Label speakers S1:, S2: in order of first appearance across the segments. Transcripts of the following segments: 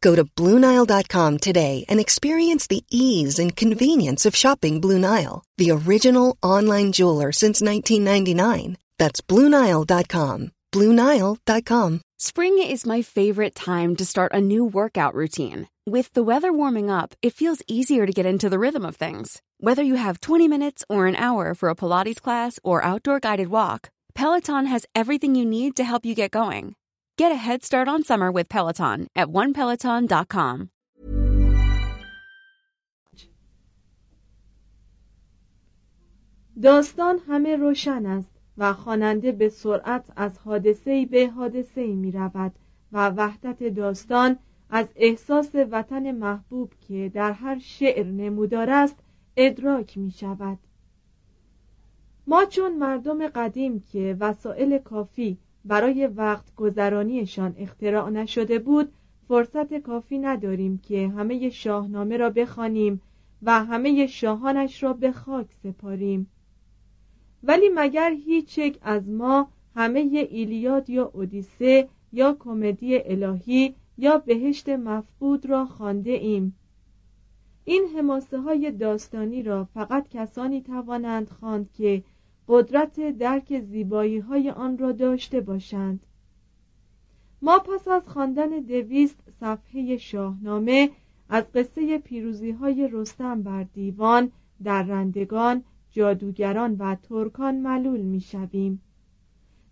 S1: Go to BlueNile.com today and experience the ease and convenience of shopping Blue Nile, the original online jeweler since 1999. That's BlueNile.com. BlueNile.com.
S2: Spring is my favorite time to start a new workout routine. With the weather warming up, it feels easier to get into the rhythm of things. Whether you have 20 minutes or an hour for a Pilates class or outdoor guided walk, Peloton has everything you need to help you get going. Get a head start on summer with Peloton at onepeloton.com.
S3: داستان همه روشن است و خواننده به سرعت از حادثه به حادثه می رود و وحدت داستان از احساس وطن محبوب که در هر شعر نمودار است ادراک می شود ما چون مردم قدیم که وسایل کافی برای وقت گذرانیشان اختراع نشده بود فرصت کافی نداریم که همه شاهنامه را بخوانیم و همه شاهانش را به خاک سپاریم. ولی مگر هیچ یک از ما همه ایلیاد یا اودیسه یا کمدی الهی یا بهشت مفقود را خانده ایم؟ این حماسه های داستانی را فقط کسانی توانند خواند که قدرت درک زیبایی های آن را داشته باشند ما پس از خواندن دویست صفحه شاهنامه از قصه پیروزی های رستم بر دیوان رندگان، جادوگران و ترکان ملول می شویم.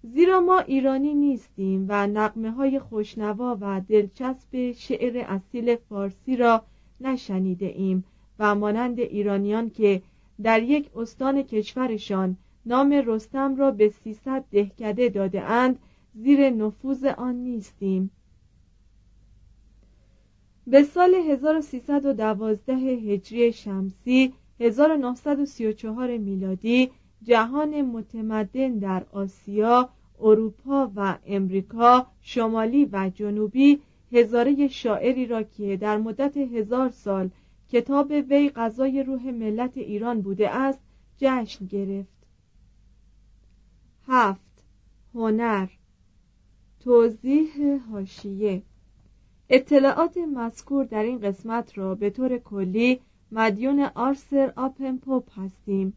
S3: زیرا ما ایرانی نیستیم و نقمه های خوشنوا و دلچسب شعر اصیل فارسی را نشنیده ایم و مانند ایرانیان که در یک استان کشورشان نام رستم را به سیصد دهکده داده اند. زیر نفوذ آن نیستیم. به سال 1312 هجری شمسی 1934 میلادی جهان متمدن در آسیا، اروپا و امریکا شمالی و جنوبی هزاره شاعری را که در مدت هزار سال کتاب وی غذای روح ملت ایران بوده است جشن گرفت. هفت. هنر. توضیح هاشیه اطلاعات مذکور در این قسمت را به طور کلی مدیون آرسر آپن پوپ هستیم.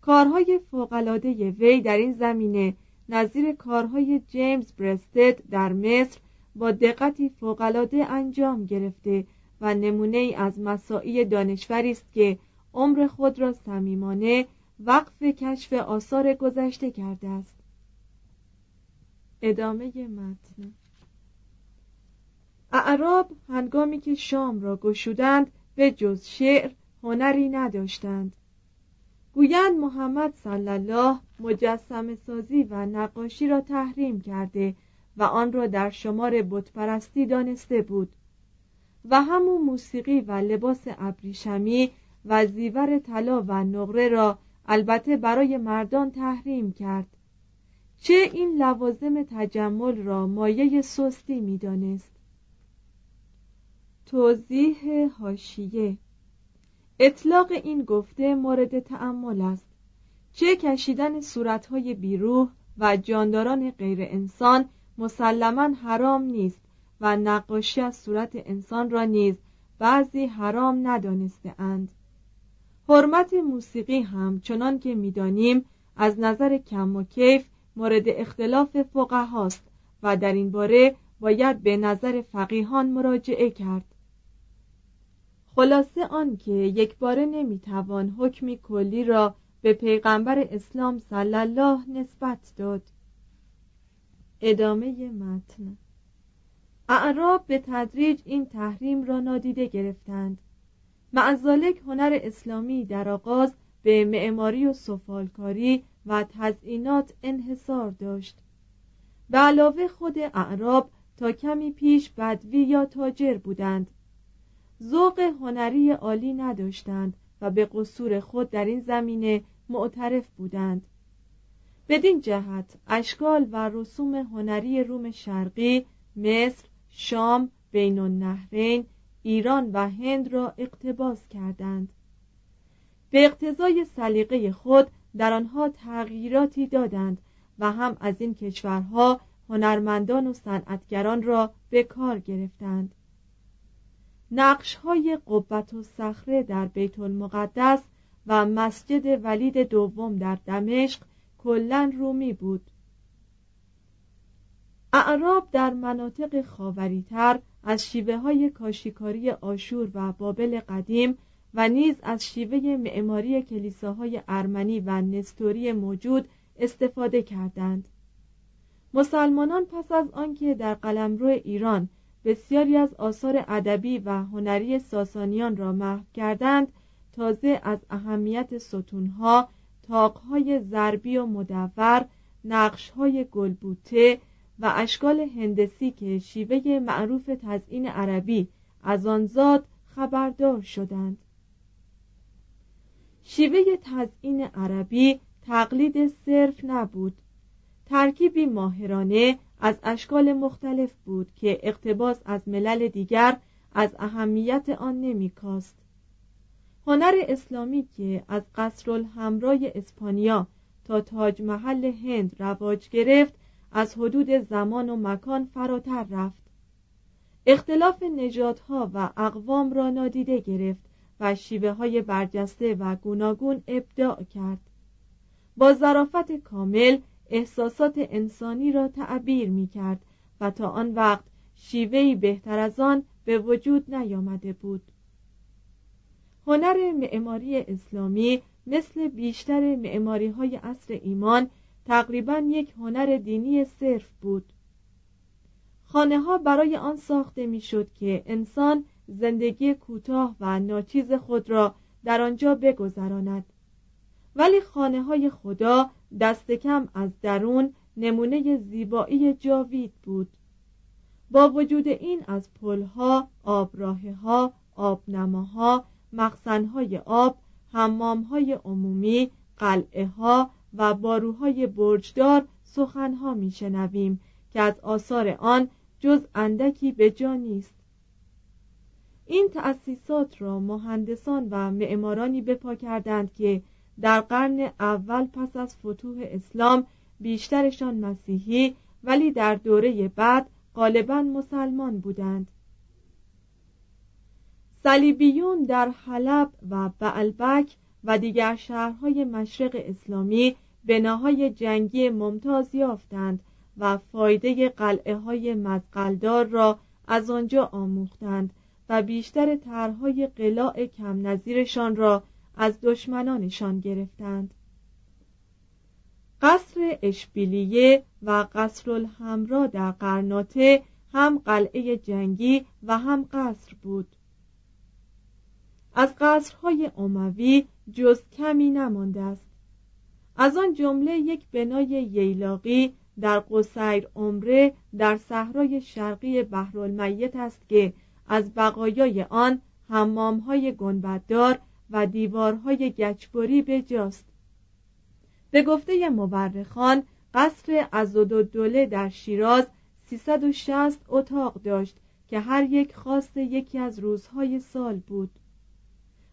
S3: کارهای فوقالعاده وی در این زمینه نظیر کارهای جیمز برستد در مصر با دقتی فوقالعاده انجام گرفته و نمونه ای از مساعی دانشوری است که عمر خود را صمیمانه وقف کشف آثار گذشته کرده است. ادامه متن. اعراب هنگامی که شام را گشودند به جز شعر هنری نداشتند. گویند محمد صلی الله مجسم سازی و نقاشی را تحریم کرده و آن را در شمار بتپرستی دانسته بود. و همون موسیقی و لباس ابریشمی و زیور طلا و نقره را البته برای مردان تحریم کرد. چه این لوازم تجمل را مایه سستی می‌دانست؟ توضیح هاشیه اطلاق این گفته مورد تأمل است. چه کشیدن صورتهای بیروح و جانداران غیر انسان مسلما حرام نیست و نقاشی از صورت انسان را نیز بعضی حرام ندانسته اند حرمت موسیقی هم چنان که می‌دانیم از نظر کم و کیف مورد اختلاف فقهاست و در این باره باید به نظر فقیهان مراجعه کرد. خلاصه آنکه یک باره نمی‌توان حکمی کلی را به پیغمبر اسلام صلی الله نسبت داد. ادامه متن اعراب به تدریج این تحریم را نادیده گرفتند. معزالک هنر اسلامی در آغاز به معماری و سفالکاری و تزئینات انحصار داشت. به علاوه خود اعراب تا کمی پیش بدوی یا تاجر بودند. ذوق هنری عالی نداشتند و به قصور خود در این زمینه معترف بودند. بدین جهت اشکال و رسوم هنری روم شرقی مصر شام بین النهرین ایران و هند را اقتباس کردند. به اقتضای سلیقه خود در آنها تغییراتی دادند و هم از این کشورها هنرمندان و صنعتگران را به کار گرفتند. نقش های قبت و صخره در بیت المقدس و مسجد ولید دوم در دمشق کلا رومی بود. اعراب در مناطق خاوریتر از شیوه های کاشیکاری آشور و بابل قدیم و نیز از شیوه معماری کلیساهای ارمنی و نستوری موجود استفاده کردند. مسلمانان پس از آنکه در قلمرو ایران بسیاری از آثار ادبی و هنری ساسانیان را محو کردند تازه از اهمیت ستونها تاقهای ضربی و مدور نقشهای گلبوته و اشکال هندسی که شیوه معروف تزئین عربی از آن زاد خبردار شدند. شیوه تزئین عربی تقلید صرف نبود. ترکیبی ماهرانه از اشکال مختلف بود که اقتباس از ملل دیگر از اهمیت آن نمیکاست. هنر اسلامی که از قصر الحمرای اسپانیا تا تاج محل هند رواج گرفت از حدود زمان و مکان فراتر رفت. اختلاف نژادها و اقوام را نادیده گرفت و شیوه های برجسته و گوناگون ابداع کرد. با ظرافت کامل احساسات انسانی را تعبیر می کرد و تا آن وقت شیوهی بهتر از آن به وجود نیامده بود. هنر معماری اسلامی مثل بیشتر معماری های عصر ایمان تقریبا یک هنر دینی صرف بود. خانه ها برای آن ساخته می‌شد که انسان زندگی کوتاه و ناچیز خود را در آنجا بگذراند. ولی خانه های خدا دست کم از درون نمونه زیبایی جاوید بود. با وجود این از پلها، آبراه ها، آبنماها، مخزنهای آب، حمامهای عمومی، قلعه ها و باروهای برجدار سخنها میشنویم که از آثار آن جز اندکی به جا نیست. این تأسیسات را مهندسان و معمارانی بپا کردند که در قرن اول پس از فتوح اسلام بیشترشان مسیحی ولی در دوره بعد غالبا مسلمان بودند. صلیبیون در حلب و بعلبک و دیگر شهرهای مشرق اسلامی بناهای جنگی ممتاز یافتند و فایده قلعه های مزقلدار را از آنجا آموختند و بیشتر طرحهای قلاع کم نظیرشان را از دشمنانشان گرفتند. قصر اشبیلیه و قصر الحمرا در قرناطه هم قلعه جنگی و هم قصر بود. از قصرهای اموی جز کمی نمانده است. از آن جمله یک بنای ییلاقی در قصیر عمره در صحرای شرقی بحرالمیت است که از بقایای آن حمامهای گنبددار و دیوارهای گچبری به جاست به گفته مورخان قصر دوله در شیراز 360 اتاق داشت که هر یک خاص یکی از روزهای سال بود.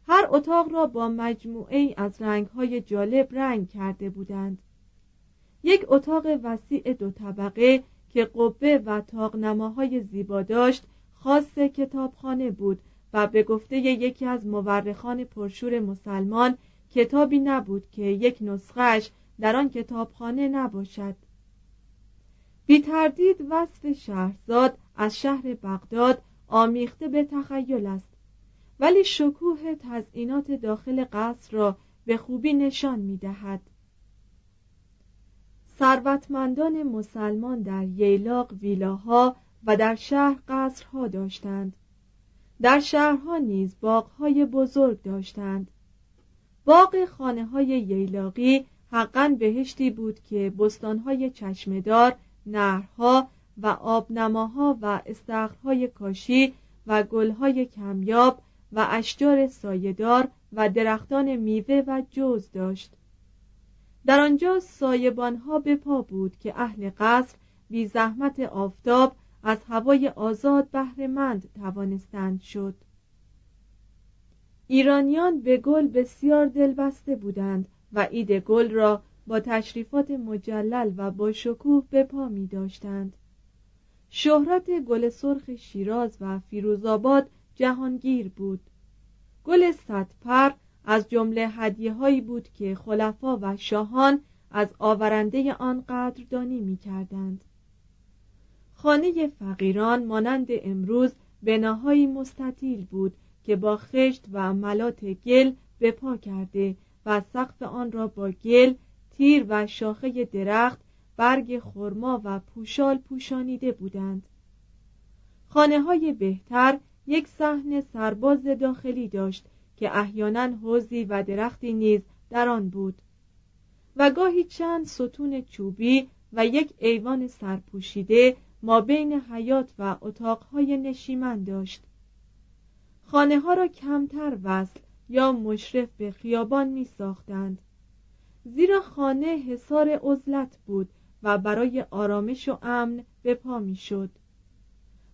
S3: هر اتاق را با مجموعه از رنگهای جالب رنگ کرده بودند. یک اتاق وسیع دو طبقه که قبه و تاقنماهای زیبا داشت خاص کتابخانه بود و به گفته یکی از مورخان پرشور مسلمان کتابی نبود که یک نسخش در آن کتابخانه نباشد. بی تردید وصف شهرزاد از شهر بغداد آمیخته به تخیل است. ولی شکوه تزئینات داخل قصر را به خوبی نشان می دهد. ثروتمندان مسلمان در ییلاق ویلاها و در شهر قصرها داشتند در شهرها نیز باغهای بزرگ داشتند باغ خانه های ییلاقی حقا بهشتی بود که بستانهای چشمدار نهرها و آبنماها و استخرهای کاشی و گلهای کمیاب و اشجار سایدار و درختان میوه و جوز داشت در آنجا سایبانها به پا بود که اهل قصر بی زحمت آفتاب از هوای آزاد بهرهمند توانستند شد ایرانیان به گل بسیار دلبسته بودند و عید گل را با تشریفات مجلل و با شکوه به پا می داشتند. شهرت گل سرخ شیراز و فیروزآباد جهانگیر بود گل صدپر از جمله هدیه هایی بود که خلفا و شاهان از آورنده آن قدردانی می کردند. خانه فقیران مانند امروز بناهایی مستطیل بود که با خشت و ملات گل به پا کرده و سقف آن را با گل تیر و شاخه درخت برگ خرما و پوشال پوشانیده بودند خانه های بهتر یک صحن سرباز داخلی داشت که احیانا حوزی و درختی نیز در آن بود. و گاهی چند ستون چوبی و یک ایوان سرپوشیده ما بین حیات و اتاقهای نشیمن داشت. خانه ها را کمتر وصل یا مشرف به خیابان می ساختند زیرا خانه حصار عزلت بود و برای آرامش و امن به پا می شد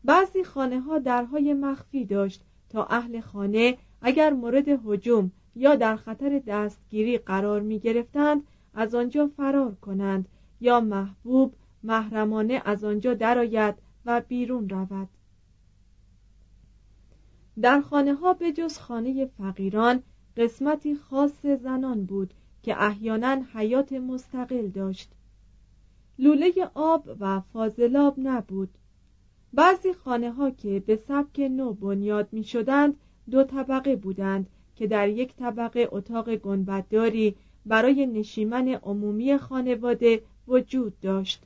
S3: بعضی خانه ها درهای مخفی داشت تا اهل خانه اگر مورد هجوم یا در خطر دستگیری قرار می گرفتند از آنجا فرار کنند یا محبوب محرمانه از آنجا درآید و بیرون رود. در خانه ها به جز خانه فقیران قسمتی خاص زنان بود که احیانا حیات مستقل داشت. لوله آب و فاضلاب نبود. بعضی خانه ها که به سبک نو بنیاد می شدند دو طبقه بودند که در یک طبقه اتاق گنبدداری برای نشیمن عمومی خانواده وجود داشت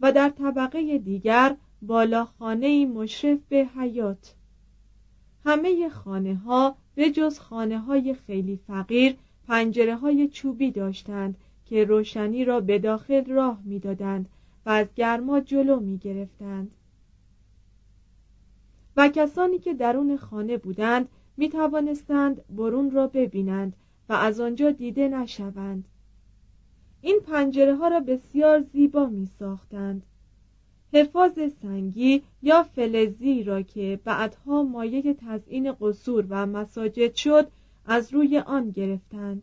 S3: و در طبقه دیگر بالا خانه مشرف به حیات همه خانه ها به جز خانه های خیلی فقیر پنجره های چوبی داشتند که روشنی را به داخل راه می‌دادند و از گرما جلو می گرفتند. و کسانی که درون خانه بودند می توانستند برون را ببینند و از آنجا دیده نشوند. این پنجره ها را بسیار زیبا می ساختند حفاظ سنگی یا فلزی را که بعدها مایه تزئین قصور و مساجد شد از روی آن گرفتند.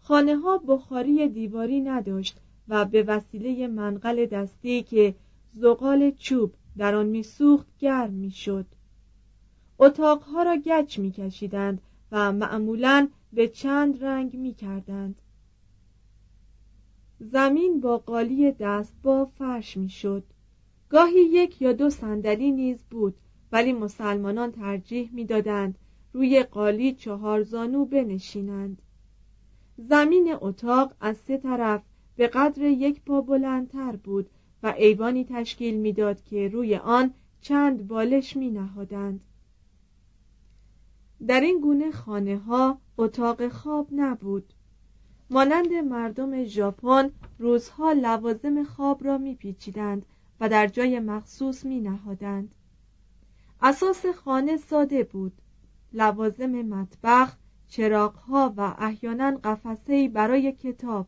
S3: خانه ها بخاری دیواری نداشت و به وسیله منقل دستی که زغال چوب در آن میسوخت گرم می‌شد. اتاقها را گچ میکشیدند و معمولا به چند رنگ می‌کردند. زمین با قالی با فرش می‌شد. گاهی یک یا دو صندلی نیز بود ولی مسلمانان ترجیح می‌دادند روی قالی چهار زانو بنشینند. زمین اتاق از سه طرف به قدر یک پا بلندتر بود ایوانی تشکیل می‌داد که روی آن چند بالش می نهادند. در این گونه خانه ها اتاق خواب نبود مانند مردم ژاپن روزها لوازم خواب را میپیچیدند و در جای مخصوص می نهادند. اساس خانه ساده بود لوازم مطبخ چراغها و احیانا قفسهای برای کتاب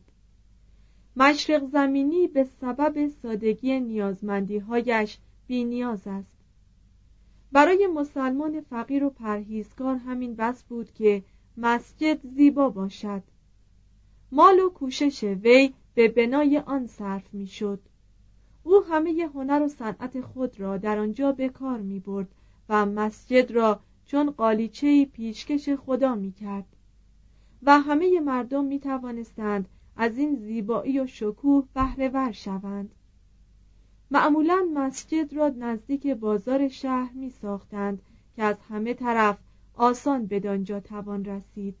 S3: مشرق زمینی به سبب سادگی نیازمندیهایش بی نیاز است. برای مسلمان فقیر و پرهیزگار همین بس بود که مسجد زیبا باشد. مال و کوشش وی به بنای آن صرف می‌شد. او همه هنر و صنعت خود را در آنجا به کار می برد و مسجد را چون قالیچه پیشکش خدا می کرد و همه مردم می توانستند از این زیبایی و شکوه بهره ور شوند. معمولا مسجد را نزدیک بازار شهر می ساختند که از همه طرف آسان بدانجا توان رسید.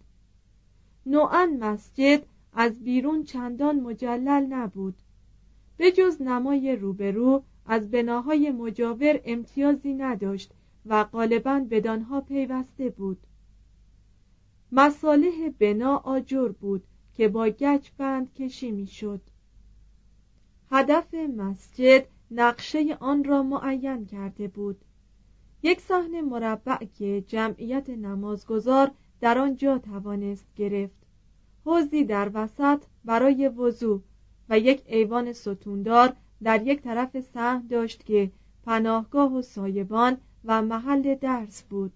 S3: نوعا مسجد از بیرون چندان مجلل نبود. به جز نمای روبرو از بناهای مجاور امتیازی نداشت و غالبا بدانها پیوسته بود. مصالح بنا آجر بود که با گچ بند کشی می‌شد. هدف مسجد نقشه آن را معین کرده بود. یک صحن مربع که جمعیت نمازگزار در آنجا توانست گرفت. حوزی در وسط برای وضوع و یک ایوان ستوندار در یک طرف صحن داشت که پناهگاه و سایبان و محل درس بود.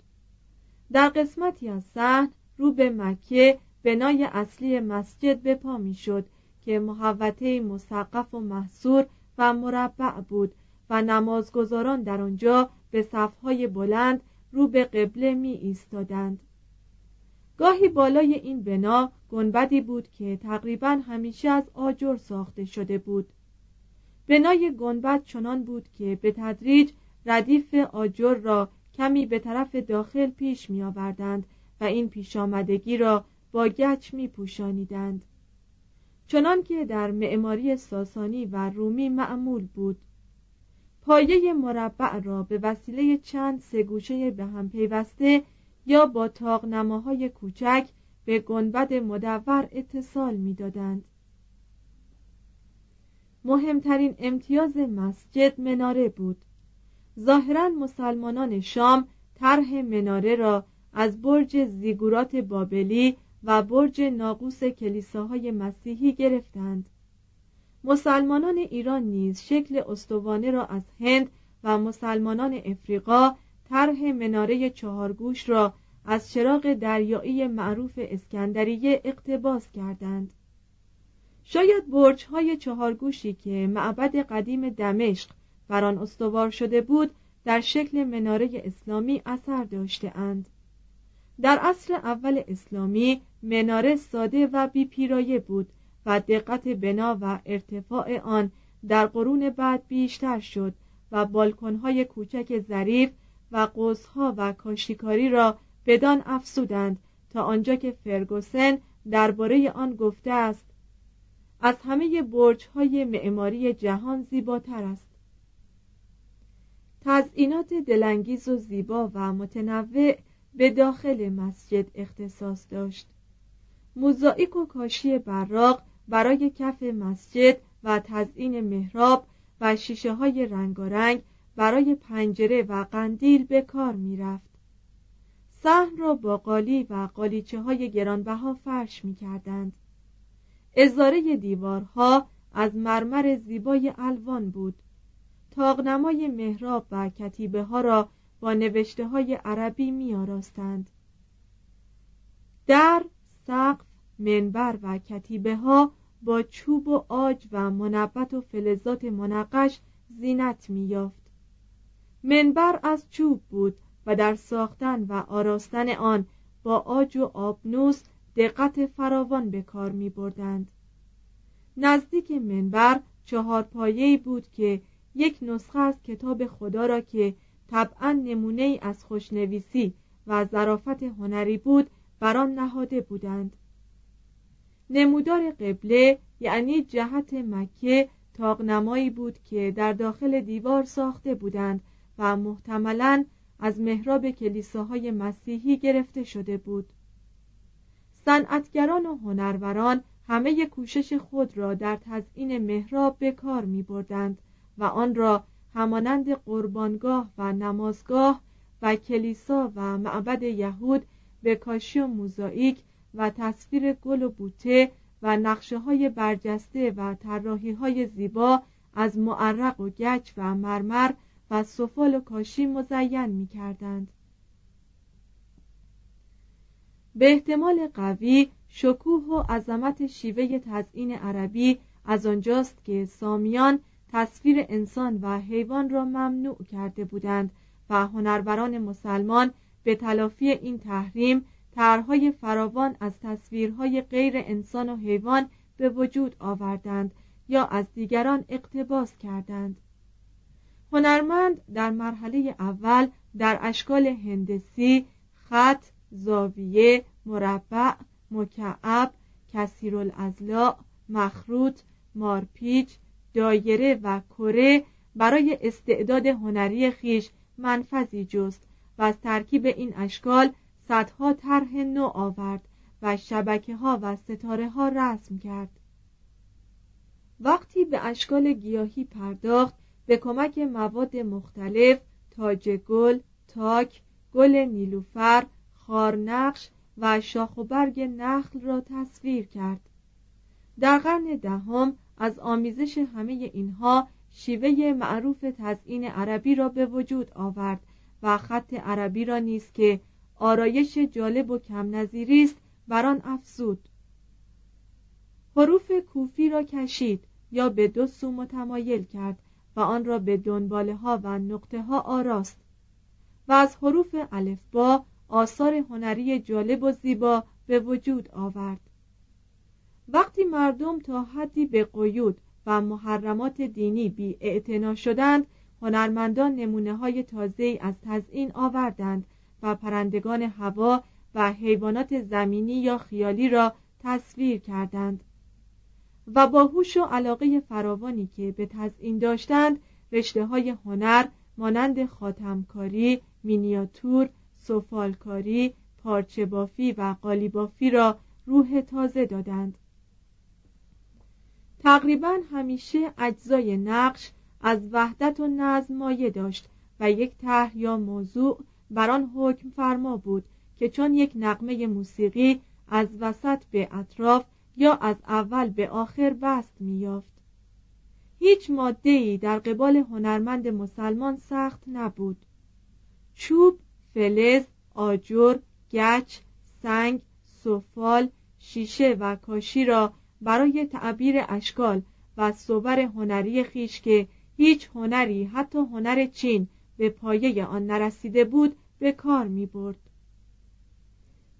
S3: در قسمتی از صحن رو به مکه بنای اصلی مسجد به پا می‌شد که محوطه مسقف و محصور و مربع بود و نمازگزاران در آنجا به صفهای بلند رو به قبله می ایستادند. گاهی بالای این بنا گنبدی بود که تقریبا همیشه از آجر ساخته شده بود. بنای گنبد چنان بود که به تدریج ردیف آجر را کمی به طرف داخل پیش می آوردند و این پیش آمدگی را با گچ می پوشانیدند چنان که در معماری ساسانی و رومی معمول بود. پایه مربع را به وسیله چند سگوشه به هم پیوسته یا با تاقنماهای کوچک به گنبد مدور اتصال می‌دادند. مهمترین امتیاز مسجد مناره بود. ظاهرا مسلمانان شام طرح مناره را از برج زیگورات بابلی و برج ناقوس کلیساهای مسیحی گرفتند مسلمانان ایران نیز شکل استوانه را از هند و مسلمانان افریقا طرح مناره چهارگوش را از چراغ دریایی معروف اسکندریه اقتباس کردند شاید برج های چهارگوشی که معبد قدیم دمشق بر آن استوار شده بود در شکل مناره اسلامی اثر داشته اند. در عصر اول اسلامی مناره ساده و بی پیرایه بود و دقت بنا و ارتفاع آن در قرون بعد بیشتر شد و بالکنهای کوچک ظریف و قوسها و کاشیکاری را بدان افسودند تا آنجا که فرگوسن درباره آن گفته است از همه برج های معماری جهان زیباتر است. تزئینات دلانگیز و زیبا و متنوع به داخل مسجد اختصاص داشت موزاییک و کاشی براق برای کف مسجد و تزئین محراب و شیشه های رنگارنگ برای پنجره و قندیل به کار می رفت. سحن را با قالی و قالیچه های گرانبها فرش می کردند. ازاره دیوارها از مرمر زیبای الوان بود. تاغنمای محراب و کتیبه ها را با نوشته های عربی می آراستند. در سقف منبر و کتیبه ها با چوب و آج و منبت و فلزات منقش زینت می یافت. منبر از چوب بود و در ساختن و آراستن آن با آج و آبنوس دقت فراوان به کار می بردند. نزدیک منبر چهار پایه‌ای بود که یک نسخه از کتاب خدا را که طبعا نمونه از خوشنویسی و ظرافت هنری بود بر آن نهاده بودند. نمودار قبله یعنی جهت مکه تاقنمایی بود که در داخل دیوار ساخته بودند و محتملا از محراب کلیساهای مسیحی گرفته شده بود. صنعتگران و هنروران همه کوشش خود را در تزئین محراب به کار می بردند و آن را همانند قربانگاه و نمازگاه و کلیسا و معبد یهود به کاشی و موزاییک و تصویر گل و بوته و نقشه های برجسته و طراحی های زیبا از معرق و گچ و مرمر و سفال و کاشی مزین می کردند. به احتمال قوی شکوه و عظمت شیوه تزئین عربی از آنجاست که سامیان تصویر انسان و حیوان را ممنوع کرده بودند و هنروران مسلمان به تلافی این تحریم طرحهای فراوان از تصویرهای غیر انسان و حیوان به وجود آوردند یا از دیگران اقتباس کردند. هنرمند در مرحله اول در اشکال هندسی خط زاویه مربع مکعب کثیرالازلاع مخروط مارپیچ دایره و کره برای استعداد هنری خیش منفذی جست و از ترکیب این اشکال صدها طرح نو آورد و شبکه ها و ستاره ها رسم کرد. وقتی به اشکال گیاهی پرداخت به کمک مواد مختلف تاج گل، تاک، گل نیلوفر، خارنقش و شاخ و برگ نخل را تصویر کرد. در قرن دهم از آمیزش همه اینها شیوه معروف تزئین عربی را به وجود آورد و خط عربی را نیز که آرایش جالب و کم نظیری است بر آن افزود. حروف کوفی را کشید یا به دو سو متمایل کرد و آن را به دنباله ها و نقطه ها آراست و از حروف الفبا آثار هنری جالب و زیبا به وجود آورد. وقتی مردم تا حدی به قیود و محرمات دینی بی شدند هنرمندان نمونه های تازه از تزئین آوردند و پرندگان هوا و حیوانات زمینی یا خیالی را تصویر کردند. و با هوش و علاقه فراوانی که به تزئین داشتند رشته های هنر مانند خاتمکاری، مینیاتور، سفالکاری، پارچه بافی و قالی بافی را روح تازه دادند. تقریبا همیشه اجزای نقش از وحدت و نظم مایه داشت و یک طرح یا موضوع بر آن حکم فرما بود که چون یک نقمه موسیقی از وسط به اطراف یا از اول به آخر بست میافت هیچ ماده در قبال هنرمند مسلمان سخت نبود. چوب فلز آجر گچ سنگ سفال شیشه و کاشی را برای تعبیر اشکال و صور هنری خیش که هیچ هنری حتی هنر چین به پایه آن نرسیده بود به کار می برد.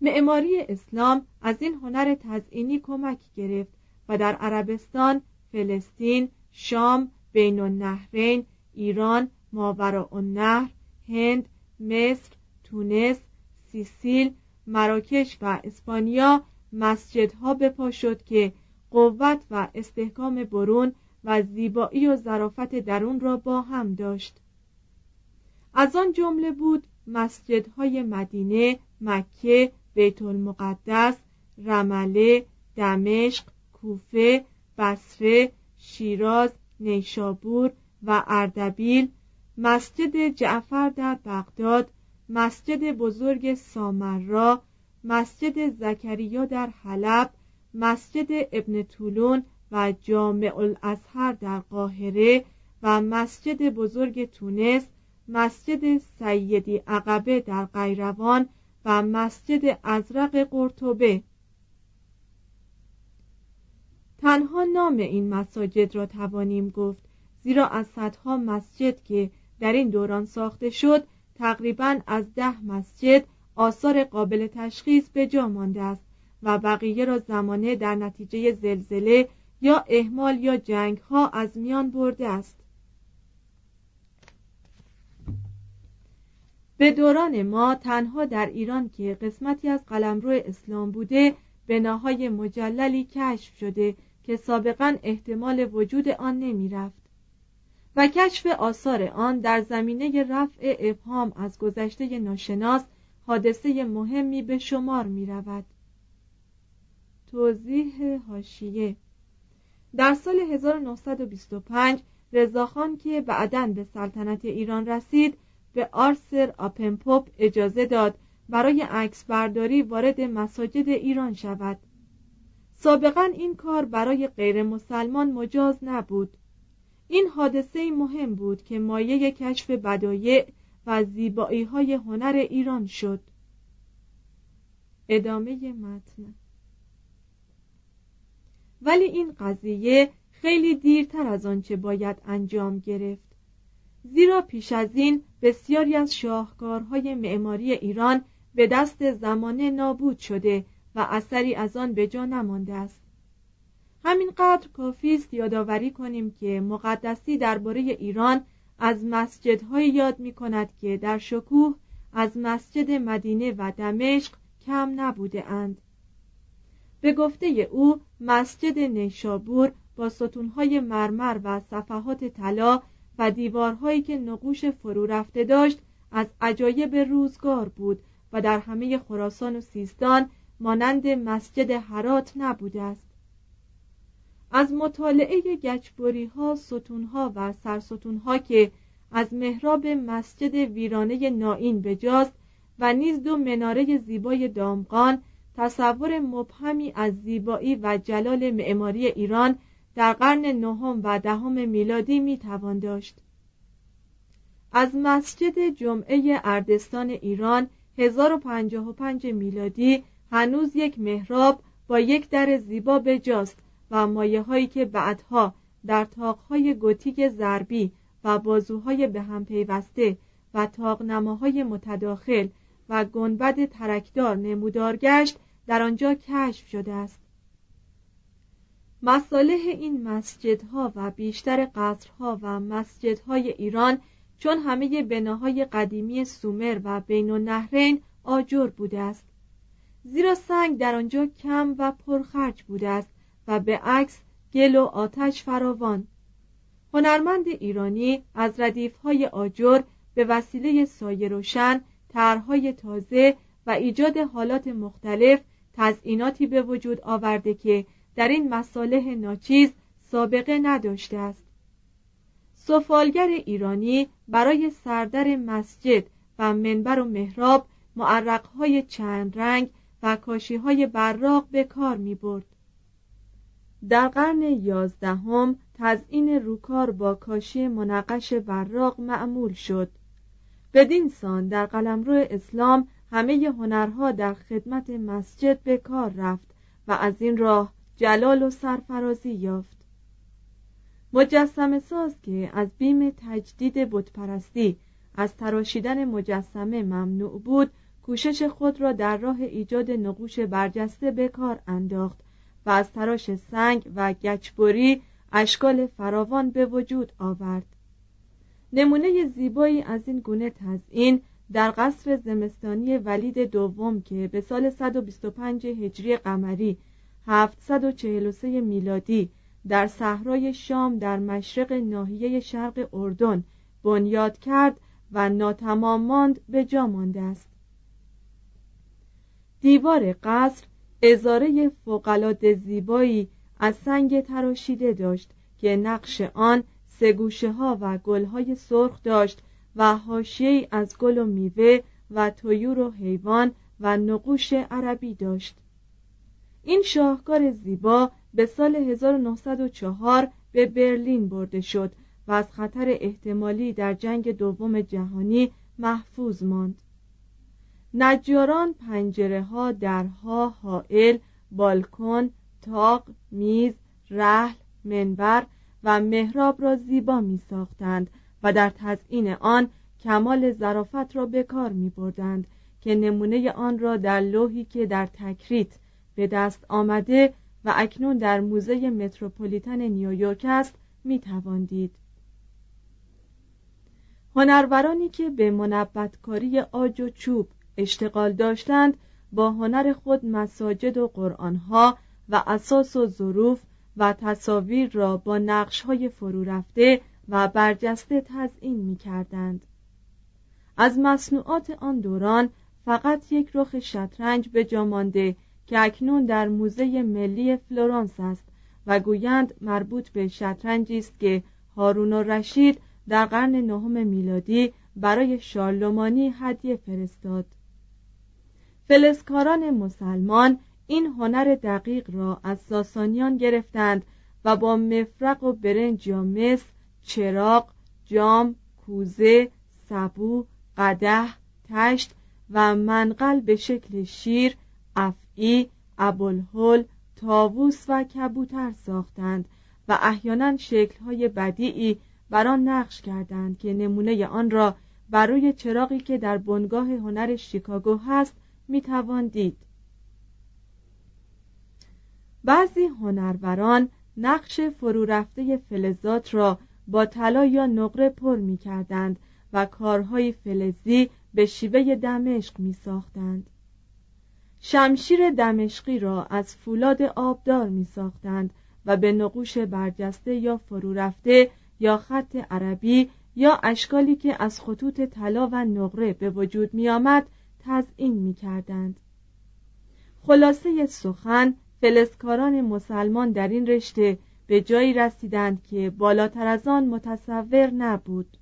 S3: معماری اسلام از این هنر تزئینی کمک گرفت و در عربستان، فلسطین، شام، بین النهرین، ایران، ماورا النهر، هند، مصر، تونس، سیسیل، مراکش و اسپانیا مسجدها بپا شد که قوت و استحکام برون و زیبایی و ظرافت درون را با هم داشت. از آن جمله بود مسجدهای مدینه، مکه، بیت المقدس، رمله، دمشق، کوفه، بصره، شیراز، نیشابور و اردبیل، مسجد جعفر در بغداد، مسجد بزرگ سامرا، مسجد زکریا در حلب، مسجد ابن طولون و جامع الازهر در قاهره و مسجد بزرگ تونس مسجد سیدی عقبه در قیروان و مسجد ازرق قرطبه. تنها نام این مساجد را توانیم گفت زیرا از صدها مسجد که در این دوران ساخته شد تقریبا از ده مسجد آثار قابل تشخیص به جا مانده است. و بقیه را زمانه در نتیجه زلزله یا اهمال یا جنگ ها از میان برده است. به دوران ما تنها در ایران که قسمتی از قلمرو اسلام بوده بناهای مجللی کشف شده که سابقا احتمال وجود آن نمی رفت و کشف آثار آن در زمینه رفع ابهام از گذشته ناشناس حادثه مهمی به شمار می رود توضیح هاشیه در سال 1925 رضاخان که بعدا به سلطنت ایران رسید به آرسر آپنپوپ اجازه داد برای عکس برداری وارد مساجد ایران شود. سابقا این کار برای غیر مسلمان مجاز نبود. این حادثه مهم بود که مایه کشف بدایع و زیبایی های هنر ایران شد. ادامه متن. ولی این قضیه خیلی دیرتر از آنچه باید انجام گرفت. زیرا پیش از این بسیاری از شاهکارهای معماری ایران به دست زمانه نابود شده و اثری از آن به جا نمانده است. همینقدر کافی است یادآوری کنیم که مقدسی درباره ایران از مسجدهایی یاد می کند که در شکوه از مسجد مدینه و دمشق کم نبوده اند. به گفته او مسجد نیشابور با ستونهای مرمر و صفحات طلا و دیوارهایی که نقوش فرو رفته داشت از عجایب روزگار بود و در همه خراسان و سیستان مانند مسجد حرات نبوده است. از مطالعه گچبری ها ستون ها و سرستون ها که از محراب مسجد ویرانه نائین بجاست و نیز دو مناره زیبای دامغان تصور مبهمی از زیبایی و جلال معماری ایران در قرن نهم و دهم میلادی می توان داشت. از مسجد جمعه اردستان ایران 1055 میلادی هنوز یک محراب با یک در زیبا بجاست و مایه هایی که بعدها در تاقهای گوتیک زربی و بازوهای به هم پیوسته و تاقنماهای متداخل و گنبد ترکدار نمودار گشت در آنجا کشف شده است. مصالح این مسجدها و بیشتر قصرها و مسجدهای ایران چون همه بناهای قدیمی سومر و بین النهرین آجر بوده است. زیرا سنگ در آنجا کم و پرخرج بوده است و به عکس گل و آتش فراوان. هنرمند ایرانی از ردیفهای آجر به وسیله سایه روشن طرحهای تازه و ایجاد حالات مختلف تزئیناتی به وجود آورده که در این مصالح ناچیز سابقه نداشته است سفالگر ایرانی برای سردر مسجد و منبر و محراب معرقهای چند رنگ و کاشیهای براق به کار می برد. در قرن یازدهم تزئین روکار با کاشی منقش براق معمول شد بدین سان در قلمرو اسلام همه هنرها در خدمت مسجد به کار رفت و از این راه جلال و سرفرازی یافت. مجسم ساز که از بیم تجدید بتپرستی از تراشیدن مجسمه ممنوع بود کوشش خود را در راه ایجاد نقوش برجسته به کار انداخت و از تراش سنگ و گچبری اشکال فراوان به وجود آورد. نمونه زیبایی از این گونه تزئین در قصر زمستانی ولید دوم که به سال 125 هجری قمری 743 میلادی در صحرای شام در مشرق ناحیه شرق اردن بنیاد کرد و ناتمام ماند به جا مانده است. دیوار قصر ازاره فوقالعاده زیبایی از سنگ تراشیده داشت که نقش آن سگوشه ها و گل های سرخ داشت و حاشیه از گل و میوه و طیور و حیوان و نقوش عربی داشت. این شاهکار زیبا به سال 1904 به برلین برده شد و از خطر احتمالی در جنگ دوم جهانی محفوظ ماند. نجاران پنجره ها درها حائل بالکن تاق میز رحل منبر و محراب را زیبا می ساختند و در تزئین آن کمال ظرافت را به کار می بردند که نمونه آن را در لوحی که در تکریت به دست آمده و اکنون در موزه متروپولیتن نیویورک است می تواندید. هنرورانی که به منبتکاری آج و چوب اشتغال داشتند با هنر خود مساجد و قرآنها و اساس و ظروف و تصاویر را با نقشهای فرو رفته و برجسته تزئین می کردند. از مصنوعات آن دوران فقط یک رخ شطرنج به جا مانده که اکنون در موزه ملی فلورانس است و گویند مربوط به شطرنجی است که هارون و رشید در قرن نهم میلادی برای شارلمانی هدیه فرستاد فلسکاران مسلمان این هنر دقیق را از ساسانیان گرفتند و با مفرق و برنج یا مس چراغ جام کوزه سبو قده تشت و منقل به شکل شیر افعی ابوالهول تاووس و کبوتر ساختند و احیانا شکلهای بدیعی بر آن نقش کردند که نمونه آن را بر روی چراغی که در بنگاه هنر شیکاگو هست می‌توان دید. بعضی هنروران نقش فرو رفته فلزات را با طلا یا نقره پر می کردند و کارهای فلزی به شیوه دمشق می ساختند. شمشیر دمشقی را از فولاد آبدار می ساختند و به نقوش برجسته یا فرو رفته یا خط عربی یا اشکالی که از خطوط طلا و نقره به وجود می آمد تزئین می کردند. خلاصه سخن فلسکاران مسلمان در این رشته به جایی رسیدند که بالاتر از آن متصور نبود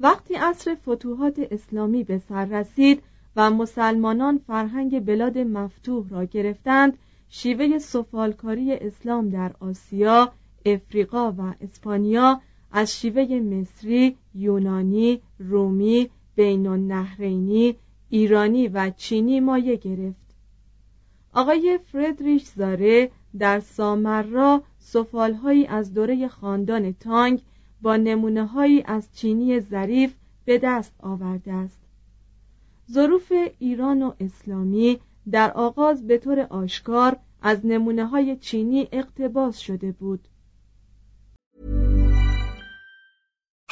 S3: وقتی عصر فتوحات اسلامی به سر رسید و مسلمانان فرهنگ بلاد مفتوح را گرفتند شیوه سفالکاری اسلام در آسیا، افریقا و اسپانیا از شیوه مصری، یونانی، رومی، بین النهرینی، ایرانی و چینی مایه گرفت. آقای فردریش زاره در سامرا سفالهایی از دوره خاندان تانگ با نمونه هایی از چینی ظریف به دست آورده است. ظروف ایران و اسلامی در آغاز به طور آشکار از نمونه های چینی اقتباس شده بود.